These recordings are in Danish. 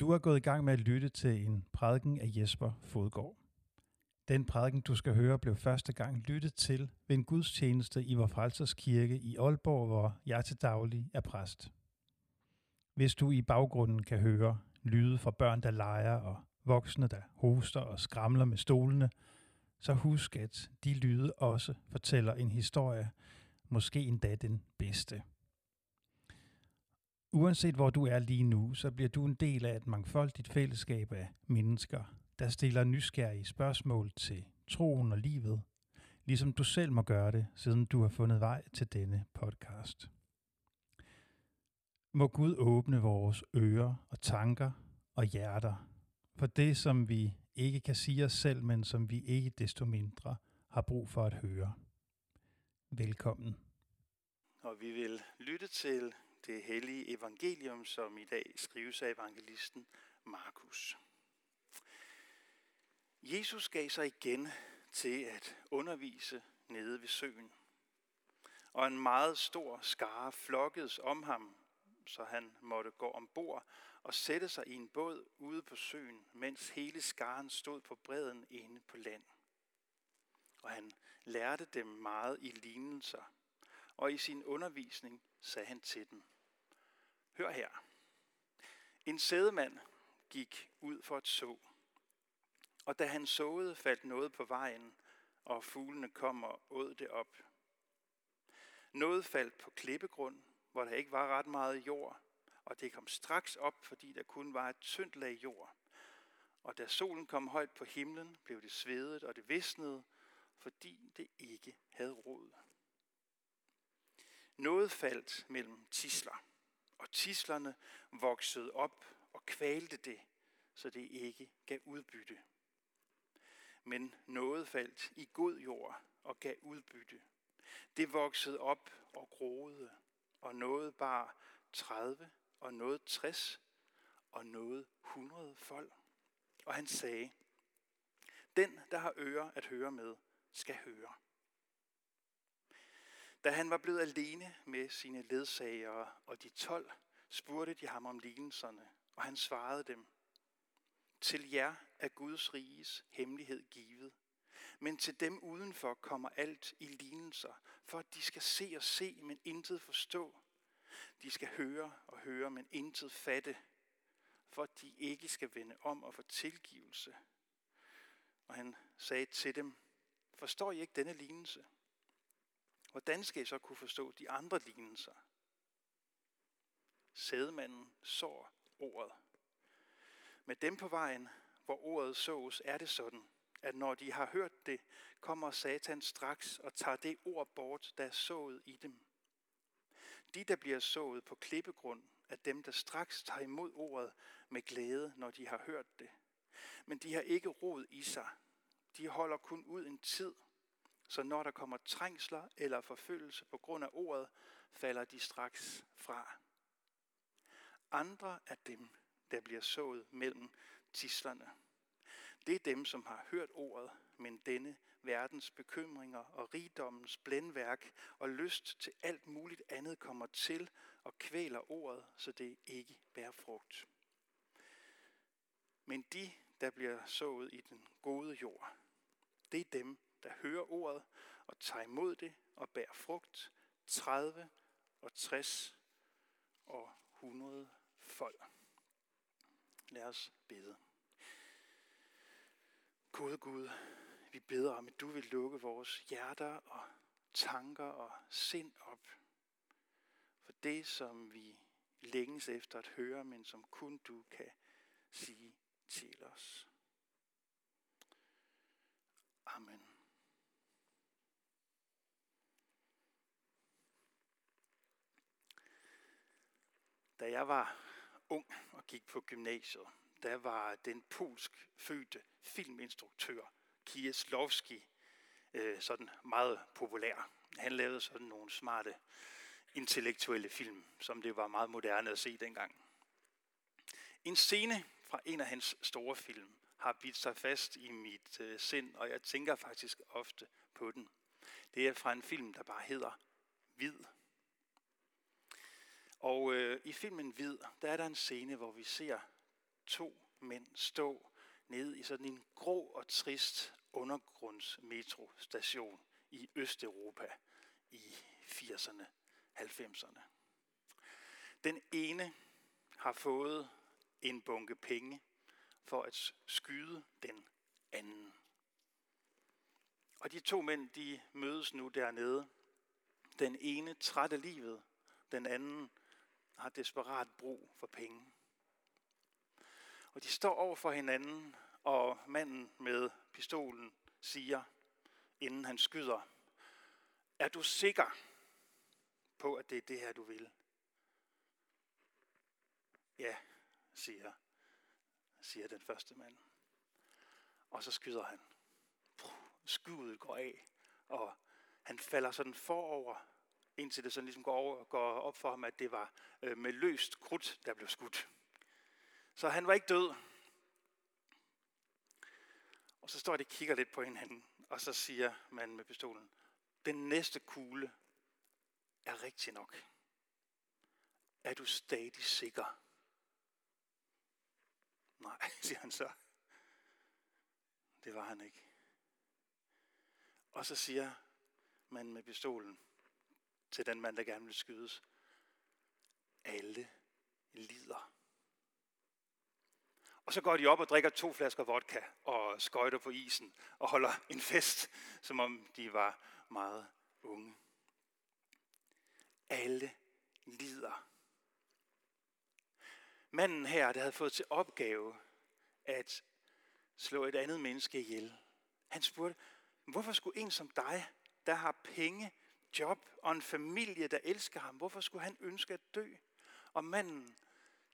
Du er gået i gang med at lytte til en prædiken af Jesper Fodgård. Den prædiken, du skal høre, blev første gang lyttet til ved en gudstjeneste i Vor Frelsers Kirke i Aalborg, hvor jeg til daglig er præst. Hvis du i baggrunden kan høre lyde fra børn, der leger, og voksne, der hoster og skramler med stolene, så husk, at de lyde også fortæller en historie, måske endda den bedste. Uanset hvor du er lige nu, så bliver du en del af et mangfoldigt fællesskab af mennesker, der stiller nysgerrige spørgsmål til troen og livet, ligesom du selv må gøre det, siden du har fundet vej til denne podcast. Må Gud åbne vores ører og tanker og hjerter for det, som vi ikke kan sige os selv, men som vi ikke desto mindre har brug for at høre. Velkommen. Og vi vil lytte til det hellige evangelium, som i dag skrives af evangelisten Markus. Jesus gav sig igen til at undervise nede ved søen. Og en meget stor skare flokkedes om ham, så han måtte gå ombord og sætte sig i en båd ude på søen, mens hele skaren stod på bredden inde på land. Og han lærte dem meget i lignelser, og i sin undervisning sagde han til dem, Hør her. En sædemand gik ud for at så. Og da han såede, faldt noget på vejen, og fuglene kom og åd det op. Noget faldt på klippegrund, hvor der ikke var ret meget jord, og det kom straks op, fordi der kun var et tyndt lag jord. Og da solen kom højt på himlen, blev det svedet, og det visnede, fordi det ikke havde rod. Noget faldt mellem tisler og tislerne voksede op og kvalte det, så det ikke gav udbytte. Men noget faldt i god jord og gav udbytte. Det voksede op og groede, og noget bar 30 og noget 60 og noget 100 folk. Og han sagde, den, der har ører at høre med, skal høre. Da han var blevet alene med sine ledsagere og de tolv, spurgte de ham om lignelserne, og han svarede dem, Til jer er Guds riges hemmelighed givet, men til dem udenfor kommer alt i lignelser, for at de skal se og se, men intet forstå. De skal høre og høre, men intet fatte, for at de ikke skal vende om og få tilgivelse. Og han sagde til dem, forstår I ikke denne lignelse? Hvordan skal I så kunne forstå de andre lignelser? Sædemanden sår ordet. Med dem på vejen, hvor ordet sås, er det sådan, at når de har hørt det, kommer Satan straks og tager det ord bort, der er sået i dem. De, der bliver sået på klippegrund, er dem, der straks tager imod ordet med glæde, når de har hørt det. Men de har ikke rod i sig. De holder kun ud en tid – så når der kommer trængsler eller forfølgelse på grund af ordet, falder de straks fra. Andre er dem, der bliver sået mellem tislerne. Det er dem, som har hørt ordet, men denne verdens bekymringer og rigdommens blændværk og lyst til alt muligt andet kommer til og kvæler ordet, så det ikke bærer frugt. Men de, der bliver sået i den gode jord, det er dem, der hører ordet og tager imod det og bærer frugt, 30 og 60 og 100 folk. Lad os bede. Gode Gud, vi beder om, at du vil lukke vores hjerter og tanker og sind op for det, som vi længes efter at høre, men som kun du kan sige til os. Amen. Da jeg var ung og gik på gymnasiet, der var den polsk fødte filminstruktør Kieslowski øh, sådan meget populær. Han lavede sådan nogle smarte intellektuelle film, som det var meget moderne at se dengang. En scene fra en af hans store film har bidt sig fast i mit øh, sind, og jeg tænker faktisk ofte på den. Det er fra en film, der bare hedder Hvid og øh, i filmen Hvid, der er der en scene, hvor vi ser to mænd stå nede i sådan en grå og trist undergrundsmetrostation i Østeuropa i 80'erne, 90'erne. Den ene har fået en bunke penge for at skyde den anden. Og de to mænd, de mødes nu dernede. Den ene træt af livet, den anden har desperat brug for penge. Og de står over for hinanden, og manden med pistolen siger, inden han skyder, er du sikker på, at det er det her, du vil? Ja, siger, siger den første mand. Og så skyder han. Skuddet går af, og han falder sådan forover, indtil det sådan ligesom går, over, går op for ham, at det var øh, med løst krudt, der blev skudt. Så han var ikke død. Og så står de og kigger lidt på hinanden, og så siger manden med pistolen, den næste kugle er rigtig nok. Er du stadig sikker? Nej, siger han så. Det var han ikke. Og så siger manden med pistolen til den mand, der gerne vil skydes, alle lider. Og så går de op og drikker to flasker vodka og skøjter på isen og holder en fest, som om de var meget unge. Alle lider. Manden her, der havde fået til opgave at slå et andet menneske ihjel, han spurgte, hvorfor skulle en som dig, der har penge, job og en familie, der elsker ham, hvorfor skulle han ønske at dø? Og manden,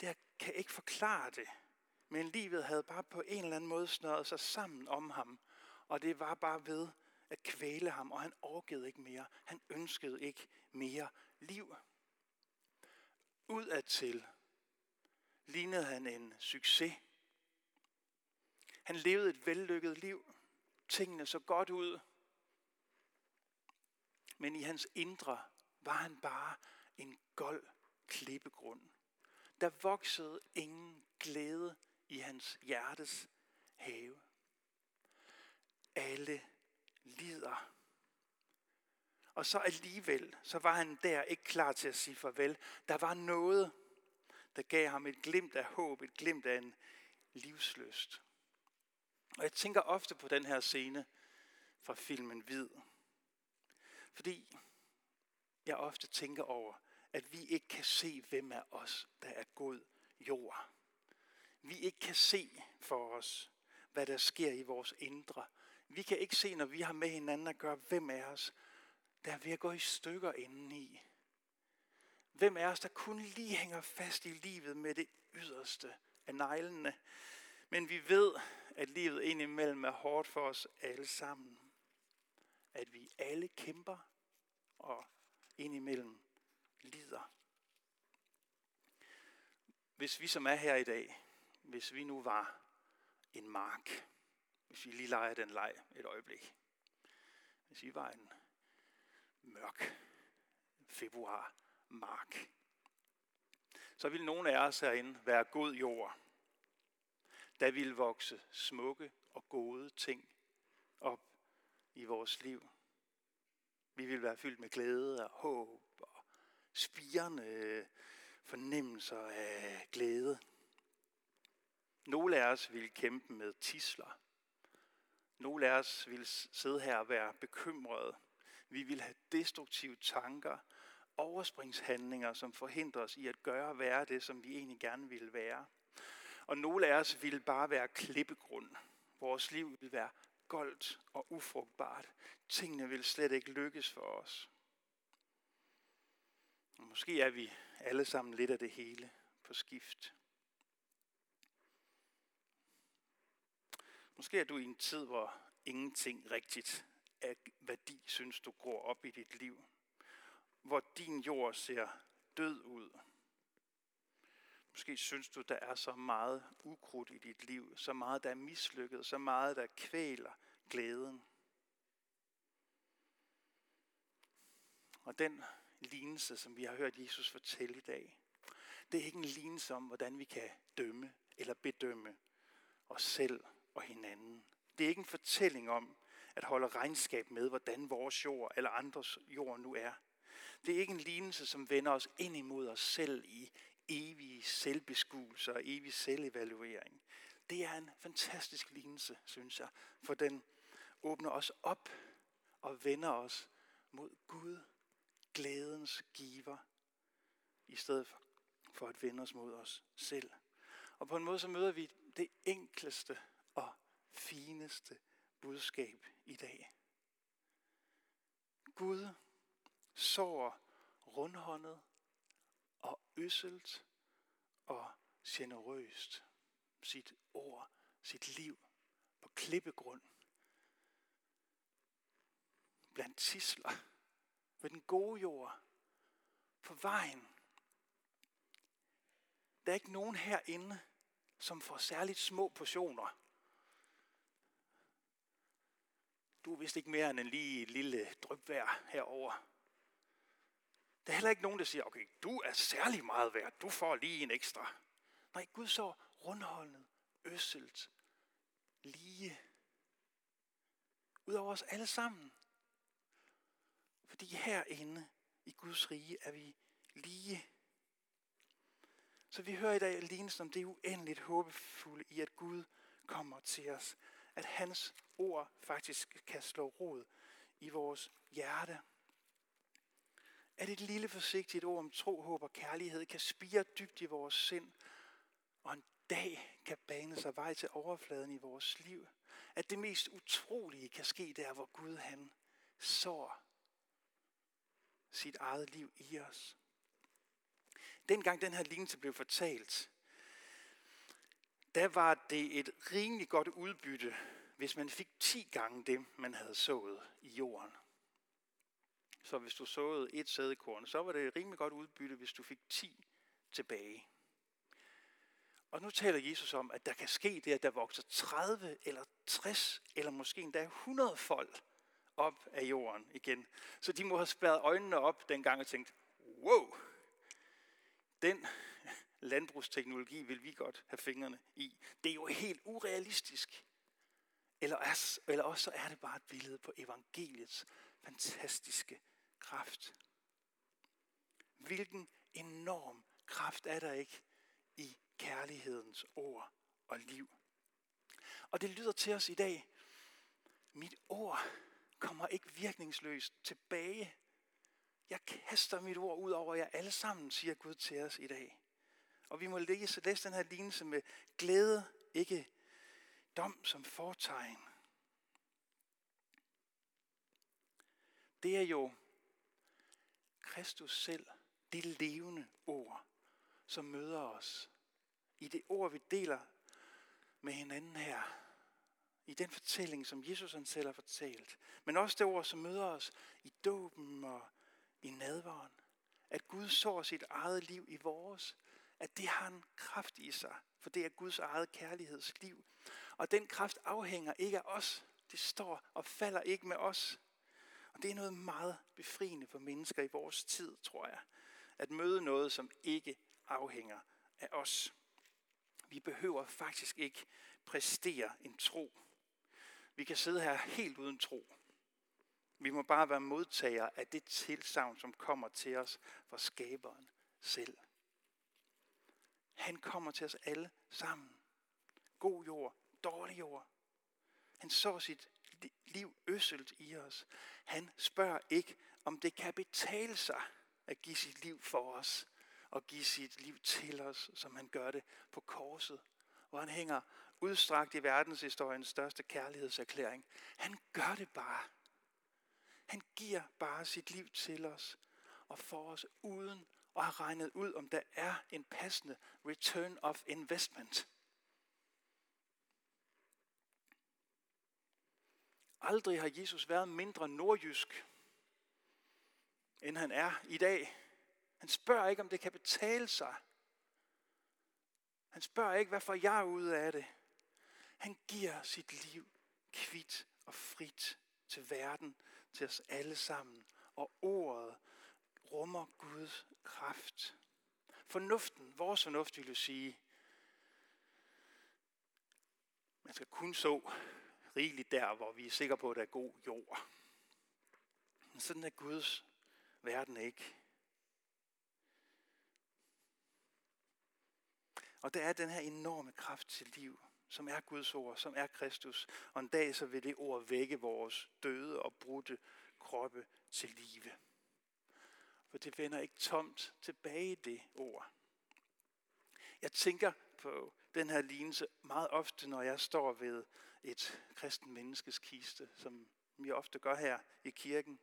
der kan ikke forklare det, men livet havde bare på en eller anden måde snøret sig sammen om ham, og det var bare ved at kvæle ham, og han orkede ikke mere. Han ønskede ikke mere liv. Udadtil lignede han en succes. Han levede et vellykket liv. Tingene så godt ud. Men i hans indre var han bare en gold klippegrund. Der voksede ingen glæde i hans hjertes have. Alle lider. Og så alligevel, så var han der ikke klar til at sige farvel. Der var noget, der gav ham et glimt af håb, et glimt af en livsløst. Og jeg tænker ofte på den her scene fra filmen Hvid. Fordi jeg ofte tænker over, at vi ikke kan se, hvem af os, der er god jord. Vi ikke kan se for os, hvad der sker i vores indre. Vi kan ikke se, når vi har med hinanden at gøre, hvem af os, der er ved at gå i stykker indeni. Hvem af os, der kun lige hænger fast i livet med det yderste af neglene. Men vi ved, at livet indimellem er hårdt for os alle sammen. At vi alle kæmper og indimellem lider. Hvis vi som er her i dag, hvis vi nu var en mark, hvis vi lige leger den leg et øjeblik. Hvis vi var en mørk februar mark, så ville nogen af os herinde være god jord. Der ville vokse smukke og gode ting op i vores liv. Vi vil være fyldt med glæde og håb og spirende øh, fornemmelser af glæde. Nogle af os vil kæmpe med tisler. Nogle af os vil sidde her og være bekymrede. Vi vil have destruktive tanker, overspringshandlinger, som forhindrer os i at gøre og være det, som vi egentlig gerne vil være. Og nogle af os vil bare være klippegrund. Vores liv vil være goldt og ufrugtbart. Tingene vil slet ikke lykkes for os. Og måske er vi alle sammen lidt af det hele på skift. Måske er du i en tid, hvor ingenting rigtigt af værdi synes du går op i dit liv. Hvor din jord ser død ud. Måske synes du, der er så meget ukrudt i dit liv, så meget, der er mislykket, så meget, der kvæler glæden. Og den lignelse, som vi har hørt Jesus fortælle i dag, det er ikke en lignelse om, hvordan vi kan dømme eller bedømme os selv og hinanden. Det er ikke en fortælling om at holde regnskab med, hvordan vores jord eller andres jord nu er. Det er ikke en lignelse, som vender os ind imod os selv i evige selvbeskuelse og evig selvevaluering. Det er en fantastisk lignelse, synes jeg, for den åbner os op og vender os mod Gud, glædens giver, i stedet for at vende os mod os selv. Og på en måde så møder vi det enkleste og fineste budskab i dag. Gud sår rundhåndet øsselt og generøst sit ord, sit liv på klippegrund. Blandt tisler, ved den gode jord, på vejen. Der er ikke nogen herinde, som får særligt små portioner. Du er vist ikke mere end en lige lille drøbvær herover. Der er heller ikke nogen, der siger, okay, du er særlig meget værd, du får lige en ekstra. Nej, Gud så rundholdende, øsselt, lige. ud over os alle sammen. Fordi herinde i Guds rige er vi lige. Så vi hører i dag lignelsen om det uendeligt håbefulde i, at Gud kommer til os. At hans ord faktisk kan slå rod i vores hjerte. At et lille forsigtigt ord om tro, håb og kærlighed kan spire dybt i vores sind, og en dag kan bane sig vej til overfladen i vores liv. At det mest utrolige kan ske der, hvor Gud han sår sit eget liv i os. Dengang den her lignelse blev fortalt, der var det et rimelig godt udbytte, hvis man fik 10 gange det, man havde sået i jorden. Så hvis du såede et sædekorn, så var det rimelig godt udbytte, hvis du fik 10 tilbage. Og nu taler Jesus om, at der kan ske det, at der vokser 30 eller 60 eller måske endda 100 folk op af jorden igen. Så de må have spærret øjnene op dengang og tænkt, wow, den landbrugsteknologi vil vi godt have fingrene i. Det er jo helt urealistisk. Eller, er, eller også er det bare et billede på evangeliets fantastiske kraft. Hvilken enorm kraft er der ikke i kærlighedens ord og liv. Og det lyder til os i dag, mit ord kommer ikke virkningsløst tilbage. Jeg kaster mit ord ud over jer alle sammen, siger Gud til os i dag. Og vi må læse, læse den her lignelse med glæde, ikke dom som fortegn. Det er jo Kristus selv, det levende ord, som møder os i det ord, vi deler med hinanden her. I den fortælling, som Jesus han selv har fortalt. Men også det ord, som møder os i dåben og i nadvaren. At Gud sår sit eget liv i vores. At det har en kraft i sig. For det er Guds eget kærlighedsliv. Og den kraft afhænger ikke af os. Det står og falder ikke med os. Det er noget meget befriende for mennesker i vores tid, tror jeg. At møde noget, som ikke afhænger af os. Vi behøver faktisk ikke præstere en tro. Vi kan sidde her helt uden tro. Vi må bare være modtagere af det tilsavn, som kommer til os fra skaberen selv. Han kommer til os alle sammen. God jord, dårlig jord. Han så sit liv øsselt i os. Han spørger ikke, om det kan betale sig at give sit liv for os og give sit liv til os, som han gør det på korset, hvor han hænger udstrakt i verdenshistoriens største kærlighedserklæring. Han gør det bare. Han giver bare sit liv til os og for os uden at have regnet ud, om der er en passende return of investment. Aldrig har Jesus været mindre nordjysk, end han er i dag. Han spørger ikke, om det kan betale sig. Han spørger ikke, hvad får jeg ud af det? Han giver sit liv kvidt og frit til verden, til os alle sammen. Og ordet rummer Guds kraft. Fornuften, vores fornuft vil jo sige, Man skal kun så rigeligt der, hvor vi er sikre på, at der er god jord. Men sådan er Guds verden ikke. Og der er den her enorme kraft til liv, som er Guds ord, som er Kristus. Og en dag så vil det ord vække vores døde og brudte kroppe til live. For det vender ikke tomt tilbage det ord. Jeg tænker på den her lignelse meget ofte, når jeg står ved et kristen menneskes kiste, som vi ofte gør her i kirken.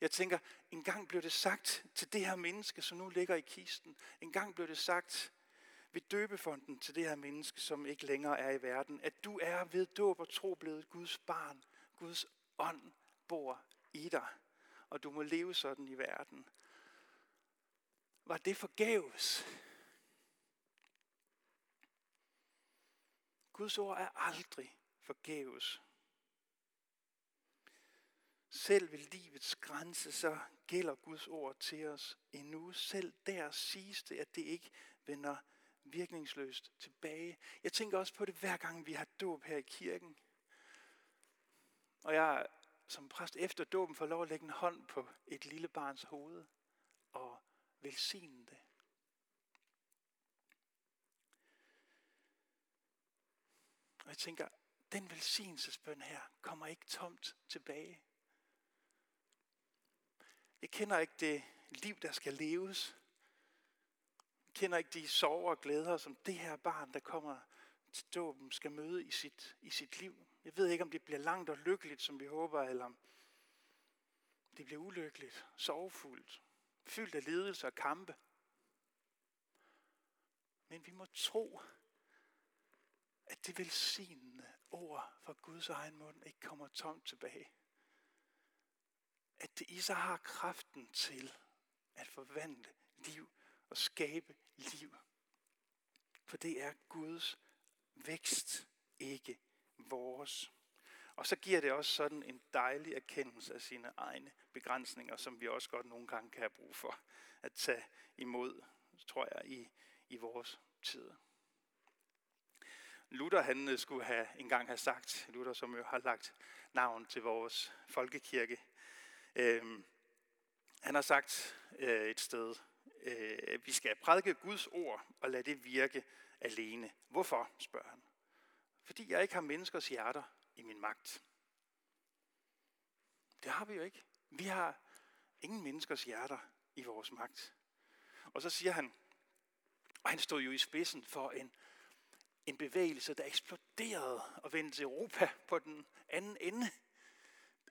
Jeg tænker, en gang blev det sagt til det her menneske, som nu ligger i kisten. En gang blev det sagt ved døbefonden til det her menneske, som ikke længere er i verden, at du er ved dåb og tro blevet Guds barn. Guds ånd bor i dig, og du må leve sådan i verden. Var det forgæves? Guds ord er aldrig forgæves. Selv ved livets grænse, så gælder Guds ord til os endnu. Selv der siges det, at det ikke vender virkningsløst tilbage. Jeg tænker også på det hver gang vi har dåb her i kirken. Og jeg som præst efter dåben får lov at lægge en hånd på et lille barns hoved og velsigne det. Og jeg tænker, den velsignelsesbøn her kommer ikke tomt tilbage. Jeg kender ikke det liv, der skal leves. Jeg kender ikke de sorger og glæder, som det her barn, der kommer til dåben, skal møde i sit, i sit liv. Jeg ved ikke, om det bliver langt og lykkeligt, som vi håber, eller om det bliver ulykkeligt, sorgfuldt, fyldt af lidelse og kampe. Men vi må tro, at det velsignende ord fra Guds egen mund ikke kommer tomt tilbage. At det i sig har kraften til at forvandle liv og skabe liv. For det er Guds vækst, ikke vores. Og så giver det også sådan en dejlig erkendelse af sine egne begrænsninger, som vi også godt nogle gange kan have brug for at tage imod, tror jeg, i, i vores tid. Luther han øh, skulle have engang have sagt, Luther som jo har lagt navn til vores folkekirke, øh, han har sagt øh, et sted, øh, vi skal prædike Guds ord og lade det virke alene. Hvorfor, spørger han. Fordi jeg ikke har menneskers hjerter i min magt. Det har vi jo ikke. Vi har ingen menneskers hjerter i vores magt. Og så siger han, og han stod jo i spidsen for en en bevægelse, der eksploderede og vendte til Europa på den anden ende,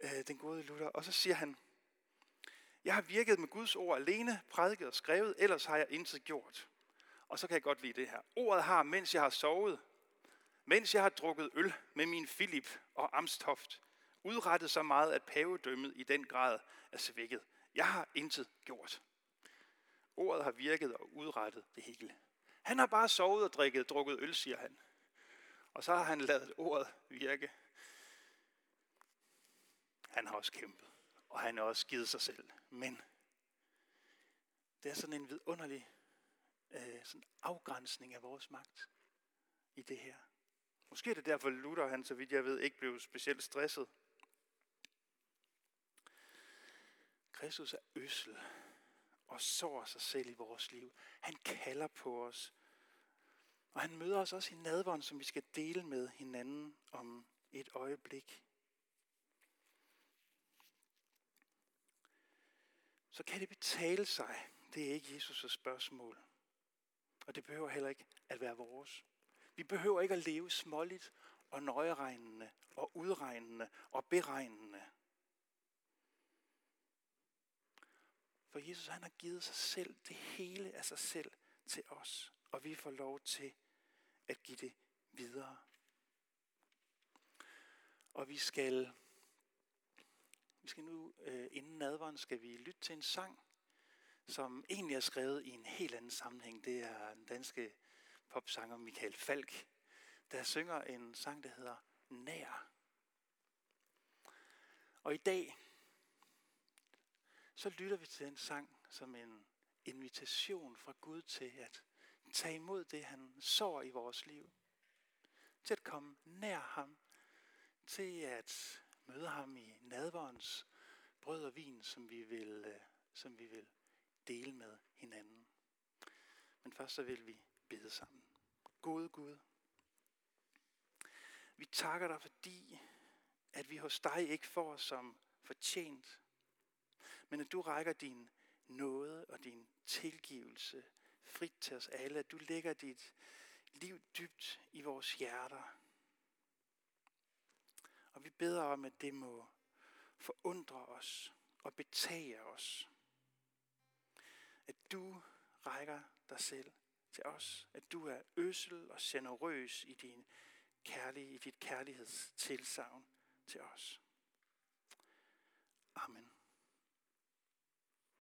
øh, den gode Luther. Og så siger han, jeg har virket med Guds ord alene, prædiket og skrevet, ellers har jeg intet gjort. Og så kan jeg godt lide det her. Ordet har, mens jeg har sovet, mens jeg har drukket øl med min Philip og Amstoft, udrettet så meget, at pavedømmet i den grad er svækket. Jeg har intet gjort. Ordet har virket og udrettet det hele. Han har bare sovet og drikket, drukket øl, siger han. Og så har han lavet ordet virke. Han har også kæmpet, og han har også givet sig selv. Men det er sådan en vidunderlig øh, sådan afgrænsning af vores magt i det her. Måske er det derfor Luther, han så vidt jeg ved, ikke blev specielt stresset. Kristus er øsel og sår sig selv i vores liv. Han kalder på os. Og han møder os også i nadvånd, som vi skal dele med hinanden om et øjeblik. Så kan det betale sig. Det er ikke Jesus' spørgsmål. Og det behøver heller ikke at være vores. Vi behøver ikke at leve småligt og nøjeregnende og udregnende og beregnende. For Jesus han har givet sig selv, det hele af sig selv til os. Og vi får lov til at give det videre. Og vi skal, vi skal nu, øh, inden nadveren, skal vi lytte til en sang, som egentlig er skrevet i en helt anden sammenhæng. Det er den danske popsanger Michael Falk, der synger en sang, der hedder Nær. Og i dag, så lytter vi til den sang som en invitation fra Gud til at tage imod det, han sår i vores liv. til at komme nær ham, til at møde ham i nadverens brød og vin, som vi vil, øh, som vi vil dele med hinanden. Men først så vil vi bede sammen. Gode Gud, vi takker dig, fordi at vi hos dig ikke får som fortjent, men at du rækker din nåde og din tilgivelse frit til os alle, at du lægger dit liv dybt i vores hjerter. Og vi beder om, at det må forundre os og betage os. At du rækker dig selv til os. At du er øsel og generøs i, din kærlige, i dit kærlighedstilsavn til os. Amen.